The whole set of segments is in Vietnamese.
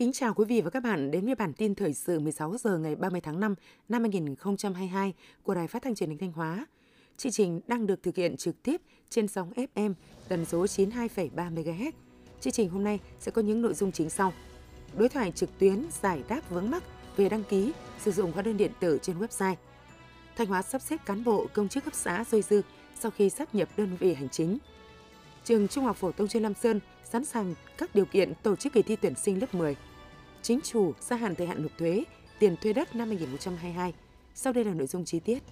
Kính chào quý vị và các bạn đến với bản tin thời sự 16 giờ ngày 30 tháng 5 năm 2022 của Đài Phát thanh Truyền hình Thanh Hóa. Chương trình đang được thực hiện trực tiếp trên sóng FM tần số 92,3 MHz. Chương trình hôm nay sẽ có những nội dung chính sau. Đối thoại trực tuyến giải đáp vướng mắc về đăng ký sử dụng hóa đơn điện tử trên website. Thanh Hóa sắp xếp cán bộ công chức cấp xã dôi dư sau khi sát nhập đơn vị hành chính. Trường Trung học phổ thông chuyên Lam Sơn sẵn sàng các điều kiện tổ chức kỳ thi tuyển sinh lớp 10 chính chủ gia hạn thời hạn nộp thuế, tiền thuê đất năm 2022. Sau đây là nội dung chi tiết.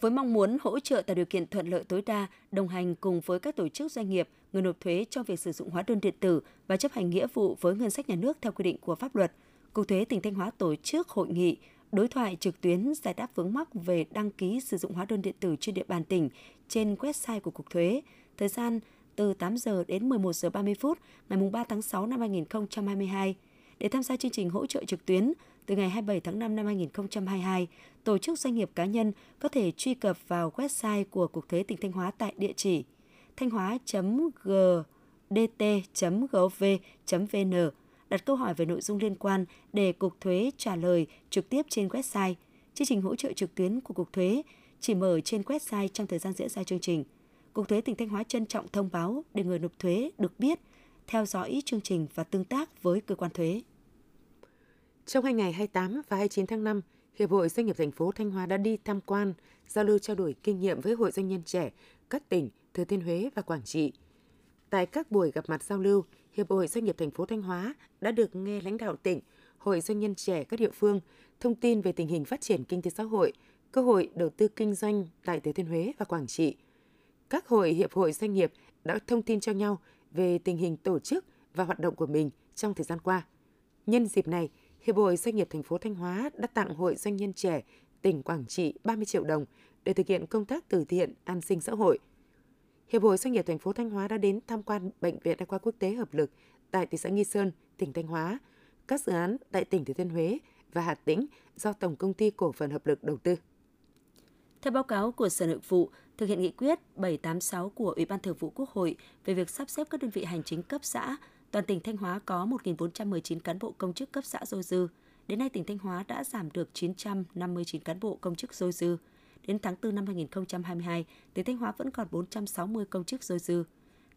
Với mong muốn hỗ trợ tạo điều kiện thuận lợi tối đa, đồng hành cùng với các tổ chức doanh nghiệp, người nộp thuế trong việc sử dụng hóa đơn điện tử và chấp hành nghĩa vụ với ngân sách nhà nước theo quy định của pháp luật, Cục Thuế tỉnh Thanh Hóa tổ chức hội nghị đối thoại trực tuyến giải đáp vướng mắc về đăng ký sử dụng hóa đơn điện tử trên địa bàn tỉnh trên website của Cục Thuế. Thời gian từ 8 giờ đến 11 giờ 30 phút ngày 3 tháng 6 năm 2022. Để tham gia chương trình hỗ trợ trực tuyến, từ ngày 27 tháng 5 năm 2022, tổ chức doanh nghiệp cá nhân có thể truy cập vào website của Cục Thuế tỉnh Thanh Hóa tại địa chỉ thanh hóa.gdt.gov.vn đặt câu hỏi về nội dung liên quan để Cục Thuế trả lời trực tiếp trên website. Chương trình hỗ trợ trực tuyến của Cục Thuế chỉ mở trên website trong thời gian diễn ra chương trình. Cục Thuế tỉnh Thanh Hóa trân trọng thông báo để người nộp thuế được biết, theo dõi chương trình và tương tác với cơ quan thuế. Trong hai ngày 28 và 29 tháng 5, Hiệp hội Doanh nghiệp thành phố Thanh Hóa đã đi tham quan, giao lưu trao đổi kinh nghiệm với hội doanh nhân trẻ các tỉnh Thừa Thiên Huế và Quảng Trị. Tại các buổi gặp mặt giao lưu, Hiệp hội Doanh nghiệp thành phố Thanh Hóa đã được nghe lãnh đạo tỉnh, Hội doanh nhân trẻ các địa phương thông tin về tình hình phát triển kinh tế xã hội, cơ hội đầu tư kinh doanh tại Thừa Thiên Huế và Quảng Trị – các hội hiệp hội doanh nghiệp đã thông tin cho nhau về tình hình tổ chức và hoạt động của mình trong thời gian qua. Nhân dịp này, Hiệp hội Doanh nghiệp thành phố Thanh Hóa đã tặng Hội Doanh nhân trẻ tỉnh Quảng Trị 30 triệu đồng để thực hiện công tác từ thiện an sinh xã hội. Hiệp hội Doanh nghiệp thành phố Thanh Hóa đã đến tham quan Bệnh viện Đa khoa Quốc tế Hợp lực tại thị xã Nghi Sơn, tỉnh Thanh Hóa, các dự án tại tỉnh Thừa Thiên Huế và Hà Tĩnh do Tổng Công ty Cổ phần Hợp lực đầu tư. Theo báo cáo của Sở Nội vụ, thực hiện nghị quyết 786 của Ủy ban Thường vụ Quốc hội về việc sắp xếp các đơn vị hành chính cấp xã, toàn tỉnh Thanh Hóa có 1.419 cán bộ công chức cấp xã dôi dư. Đến nay, tỉnh Thanh Hóa đã giảm được 959 cán bộ công chức dôi dư. Đến tháng 4 năm 2022, tỉnh Thanh Hóa vẫn còn 460 công chức dôi dư.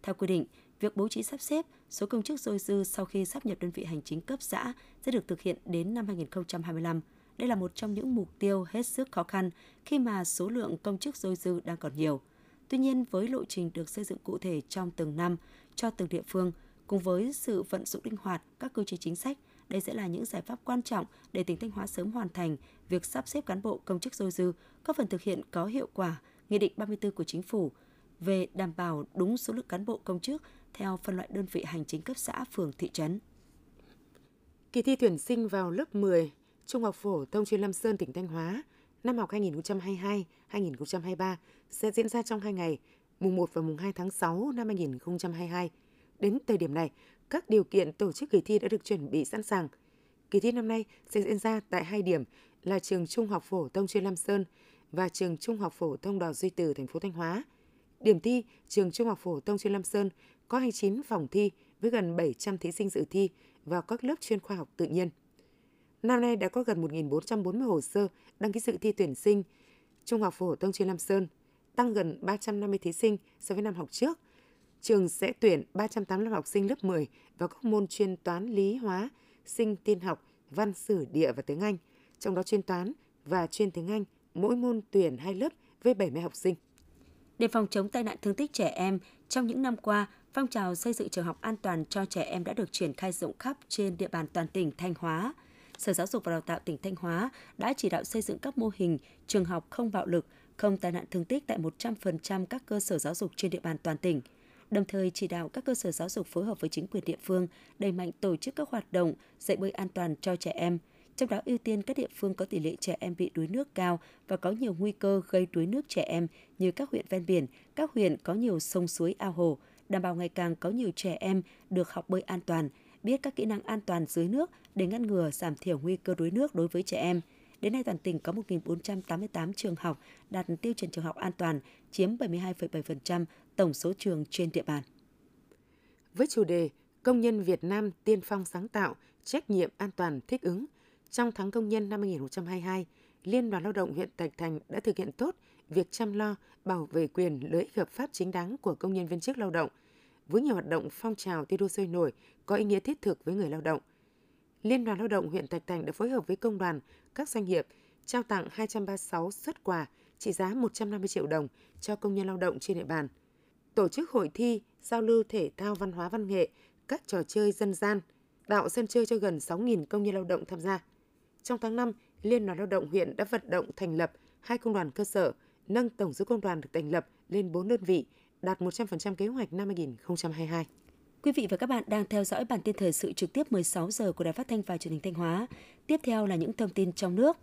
Theo quy định, việc bố trí sắp xếp số công chức dôi dư sau khi sắp nhập đơn vị hành chính cấp xã sẽ được thực hiện đến năm 2025. Đây là một trong những mục tiêu hết sức khó khăn khi mà số lượng công chức dôi dư đang còn nhiều. Tuy nhiên, với lộ trình được xây dựng cụ thể trong từng năm cho từng địa phương, cùng với sự vận dụng linh hoạt các cơ chế chính sách, đây sẽ là những giải pháp quan trọng để tỉnh Thanh Hóa sớm hoàn thành việc sắp xếp cán bộ công chức dôi dư, có phần thực hiện có hiệu quả Nghị định 34 của Chính phủ về đảm bảo đúng số lượng cán bộ công chức theo phân loại đơn vị hành chính cấp xã, phường, thị trấn. Kỳ thi tuyển sinh vào lớp 10 Trung học phổ thông chuyên Lam Sơn tỉnh Thanh Hóa năm học 2022-2023 sẽ diễn ra trong hai ngày, mùng 1 và mùng 2 tháng 6 năm 2022. Đến thời điểm này, các điều kiện tổ chức kỳ thi đã được chuẩn bị sẵn sàng. Kỳ thi năm nay sẽ diễn ra tại hai điểm là trường Trung học phổ thông chuyên Lam Sơn và trường Trung học phổ thông Đào Duy Từ thành phố Thanh Hóa. Điểm thi trường Trung học phổ thông chuyên Lam Sơn có 29 phòng thi với gần 700 thí sinh dự thi vào các lớp chuyên khoa học tự nhiên. Năm nay đã có gần 1.440 hồ sơ đăng ký dự thi tuyển sinh Trung học phổ thông chuyên Lam Sơn, tăng gần 350 thí sinh so với năm học trước. Trường sẽ tuyển 385 học sinh lớp 10 vào các môn chuyên toán, lý, hóa, sinh, tiên học, văn, sử, địa và tiếng Anh. Trong đó chuyên toán và chuyên tiếng Anh, mỗi môn tuyển hai lớp với 70 học sinh. Để phòng chống tai nạn thương tích trẻ em, trong những năm qua, phong trào xây dựng trường học an toàn cho trẻ em đã được triển khai rộng khắp trên địa bàn toàn tỉnh Thanh Hóa – Sở Giáo dục và Đào tạo tỉnh Thanh Hóa đã chỉ đạo xây dựng các mô hình trường học không bạo lực, không tai nạn thương tích tại 100% các cơ sở giáo dục trên địa bàn toàn tỉnh. Đồng thời chỉ đạo các cơ sở giáo dục phối hợp với chính quyền địa phương đẩy mạnh tổ chức các hoạt động dạy bơi an toàn cho trẻ em, trong đó ưu tiên các địa phương có tỷ lệ trẻ em bị đuối nước cao và có nhiều nguy cơ gây đuối nước trẻ em như các huyện ven biển, các huyện có nhiều sông suối ao hồ, đảm bảo ngày càng có nhiều trẻ em được học bơi an toàn, biết các kỹ năng an toàn dưới nước để ngăn ngừa giảm thiểu nguy cơ đuối nước đối với trẻ em. Đến nay toàn tỉnh có 1.488 trường học đạt tiêu chuẩn trường học an toàn, chiếm 72,7% tổng số trường trên địa bàn. Với chủ đề Công nhân Việt Nam tiên phong sáng tạo, trách nhiệm an toàn thích ứng, trong tháng công nhân năm 2022, Liên đoàn Lao động huyện Thạch Thành đã thực hiện tốt việc chăm lo, bảo vệ quyền lợi ích hợp pháp chính đáng của công nhân viên chức lao động, với nhiều hoạt động phong trào thi đua sôi nổi có ý nghĩa thiết thực với người lao động. Liên đoàn Lao động huyện Thạch Thành đã phối hợp với công đoàn, các doanh nghiệp trao tặng 236 xuất quà trị giá 150 triệu đồng cho công nhân lao động trên địa bàn. Tổ chức hội thi, giao lưu thể thao văn hóa văn nghệ, các trò chơi dân gian, tạo sân chơi cho gần 6.000 công nhân lao động tham gia. Trong tháng 5, Liên đoàn Lao động huyện đã vận động thành lập hai công đoàn cơ sở, nâng tổng số công đoàn được thành lập lên 4 đơn vị, đạt 100% kế hoạch năm 2022. Quý vị và các bạn đang theo dõi bản tin thời sự trực tiếp 16 giờ của Đài Phát thanh và Truyền hình Thanh Hóa. Tiếp theo là những thông tin trong nước.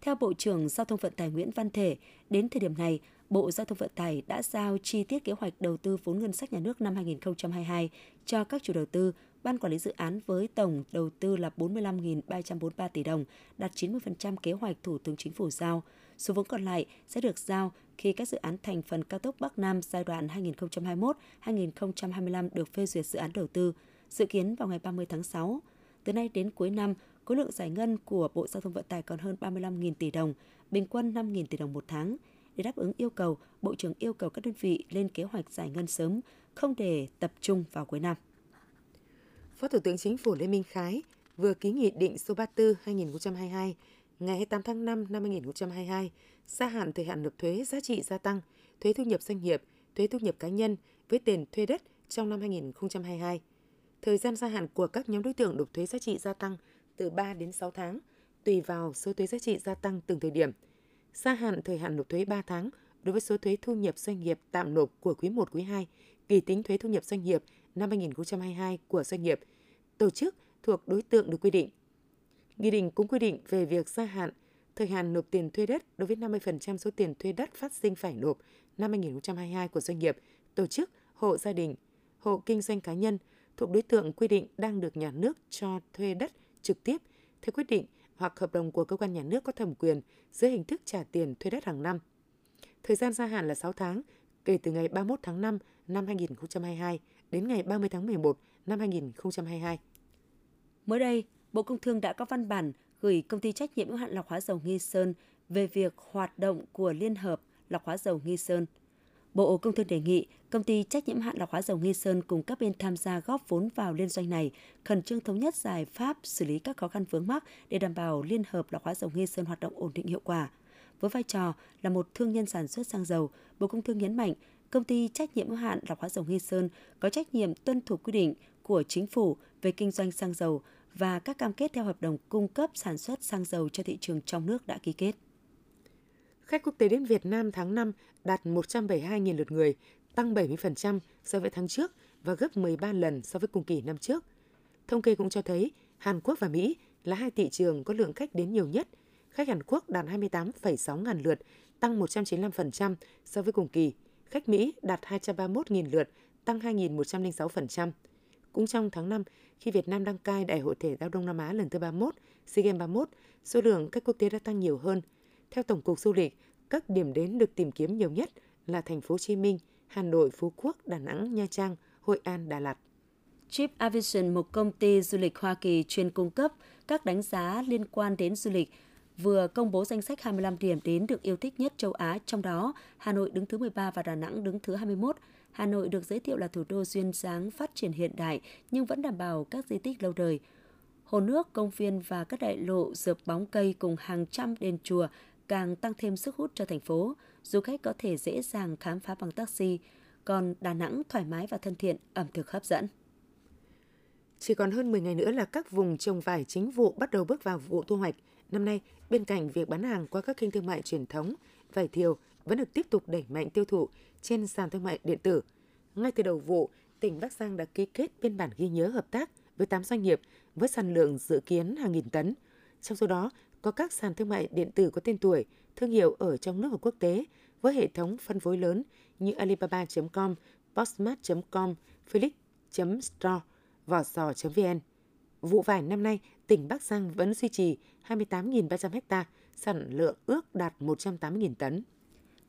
Theo Bộ trưởng Giao thông Vận tải Nguyễn Văn Thể, đến thời điểm này, Bộ Giao thông Vận tải đã giao chi tiết kế hoạch đầu tư vốn ngân sách nhà nước năm 2022 cho các chủ đầu tư, ban quản lý dự án với tổng đầu tư là 45.343 tỷ đồng, đạt 90% kế hoạch Thủ tướng Chính phủ giao. Số vốn còn lại sẽ được giao khi các dự án thành phần cao tốc Bắc Nam giai đoạn 2021-2025 được phê duyệt dự án đầu tư, dự kiến vào ngày 30 tháng 6. Từ nay đến cuối năm, khối lượng giải ngân của Bộ Giao thông Vận tải còn hơn 35.000 tỷ đồng, bình quân 5.000 tỷ đồng một tháng. Để đáp ứng yêu cầu, Bộ trưởng yêu cầu các đơn vị lên kế hoạch giải ngân sớm, không để tập trung vào cuối năm. Phó Thủ tướng Chính phủ Lê Minh Khái vừa ký nghị định số 34/2022 ngày 28 tháng 5 năm 2022 gia hạn thời hạn nộp thuế giá trị gia tăng, thuế thu nhập doanh nghiệp, thuế thu nhập cá nhân với tiền thuê đất trong năm 2022. Thời gian gia hạn của các nhóm đối tượng nộp thuế giá trị gia tăng từ 3 đến 6 tháng, tùy vào số thuế giá trị gia tăng từng thời điểm. Gia hạn thời hạn nộp thuế 3 tháng đối với số thuế thu nhập doanh nghiệp tạm nộp của quý 1, quý 2, kỳ tính thuế thu nhập doanh nghiệp năm 2022 của doanh nghiệp, tổ chức thuộc đối tượng được quy định. Nghị định cũng quy định về việc gia hạn thời hạn nộp tiền thuê đất đối với 50% số tiền thuê đất phát sinh phải nộp năm 2022 của doanh nghiệp, tổ chức, hộ gia đình, hộ kinh doanh cá nhân thuộc đối tượng quy định đang được nhà nước cho thuê đất trực tiếp theo quyết định hoặc hợp đồng của cơ quan nhà nước có thẩm quyền dưới hình thức trả tiền thuê đất hàng năm. Thời gian gia hạn là 6 tháng, kể từ ngày 31 tháng 5 năm 2022 đến ngày 30 tháng 11 năm 2022. Mới đây, Bộ Công Thương đã có văn bản gửi công ty trách nhiệm hữu hạn lọc hóa dầu Nghi Sơn về việc hoạt động của Liên hợp lọc hóa dầu Nghi Sơn. Bộ Công Thương đề nghị công ty trách nhiệm hạn lọc hóa dầu Nghi Sơn cùng các bên tham gia góp vốn vào liên doanh này, khẩn trương thống nhất giải pháp xử lý các khó khăn vướng mắc để đảm bảo Liên hợp lọc hóa dầu Nghi Sơn hoạt động ổn định hiệu quả. Với vai trò là một thương nhân sản xuất xăng dầu, Bộ Công Thương nhấn mạnh công ty trách nhiệm hữu hạn lọc hóa dầu Nghi Sơn có trách nhiệm tuân thủ quy định của chính phủ về kinh doanh xăng dầu và các cam kết theo hợp đồng cung cấp sản xuất xăng dầu cho thị trường trong nước đã ký kết. Khách quốc tế đến Việt Nam tháng 5 đạt 172.000 lượt người, tăng 70% so với tháng trước và gấp 13 lần so với cùng kỳ năm trước. Thống kê cũng cho thấy Hàn Quốc và Mỹ là hai thị trường có lượng khách đến nhiều nhất. Khách Hàn Quốc đạt 28,6 ngàn lượt, tăng 195% so với cùng kỳ. Khách Mỹ đạt 231.000 lượt, tăng 2.106%. Cũng trong tháng 5, khi Việt Nam đăng cai Đại hội thể thao Đông Nam Á lần thứ 31, SEA Games 31, số lượng khách quốc tế đã tăng nhiều hơn. Theo Tổng cục Du lịch, các điểm đến được tìm kiếm nhiều nhất là thành phố Hồ Chí Minh, Hà Nội, Phú Quốc, Đà Nẵng, Nha Trang, Hội An, Đà Lạt. Trip Aviation, một công ty du lịch Hoa Kỳ chuyên cung cấp các đánh giá liên quan đến du lịch, vừa công bố danh sách 25 điểm đến được yêu thích nhất châu Á, trong đó Hà Nội đứng thứ 13 và Đà Nẵng đứng thứ 21. Hà Nội được giới thiệu là thủ đô duyên dáng phát triển hiện đại nhưng vẫn đảm bảo các di tích lâu đời. Hồ nước, công viên và các đại lộ dợp bóng cây cùng hàng trăm đền chùa càng tăng thêm sức hút cho thành phố. Du khách có thể dễ dàng khám phá bằng taxi, còn Đà Nẵng thoải mái và thân thiện, ẩm thực hấp dẫn. Chỉ còn hơn 10 ngày nữa là các vùng trồng vải chính vụ bắt đầu bước vào vụ thu hoạch. Năm nay, bên cạnh việc bán hàng qua các kênh thương mại truyền thống, vải thiều vẫn được tiếp tục đẩy mạnh tiêu thụ trên sàn thương mại điện tử. Ngay từ đầu vụ, tỉnh Bắc Giang đã ký kết biên bản ghi nhớ hợp tác với 8 doanh nghiệp với sản lượng dự kiến hàng nghìn tấn. Trong số đó, có các sàn thương mại điện tử có tên tuổi, thương hiệu ở trong nước và quốc tế với hệ thống phân phối lớn như Alibaba.com, Postmart.com, Felix.store, vỏ sò.vn. Vụ vải năm nay, tỉnh Bắc Giang vẫn duy trì 28.300 ha, sản lượng ước đạt 180.000 tấn.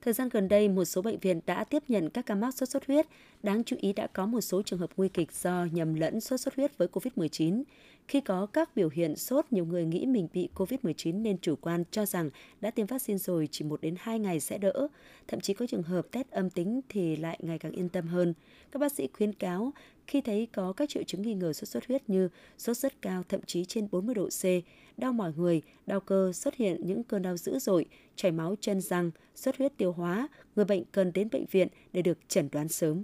Thời gian gần đây, một số bệnh viện đã tiếp nhận các ca mắc sốt xuất huyết. Đáng chú ý đã có một số trường hợp nguy kịch do nhầm lẫn sốt xuất huyết với COVID-19. Khi có các biểu hiện sốt, nhiều người nghĩ mình bị COVID-19 nên chủ quan cho rằng đã tiêm vaccine rồi chỉ 1 đến 2 ngày sẽ đỡ. Thậm chí có trường hợp test âm tính thì lại ngày càng yên tâm hơn. Các bác sĩ khuyến cáo khi thấy có các triệu chứng nghi ngờ sốt xuất huyết như sốt rất cao thậm chí trên 40 độ C, đau mỏi người, đau cơ, xuất hiện những cơn đau dữ dội, chảy máu chân răng, xuất huyết tiêu hóa, người bệnh cần đến bệnh viện để được chẩn đoán sớm.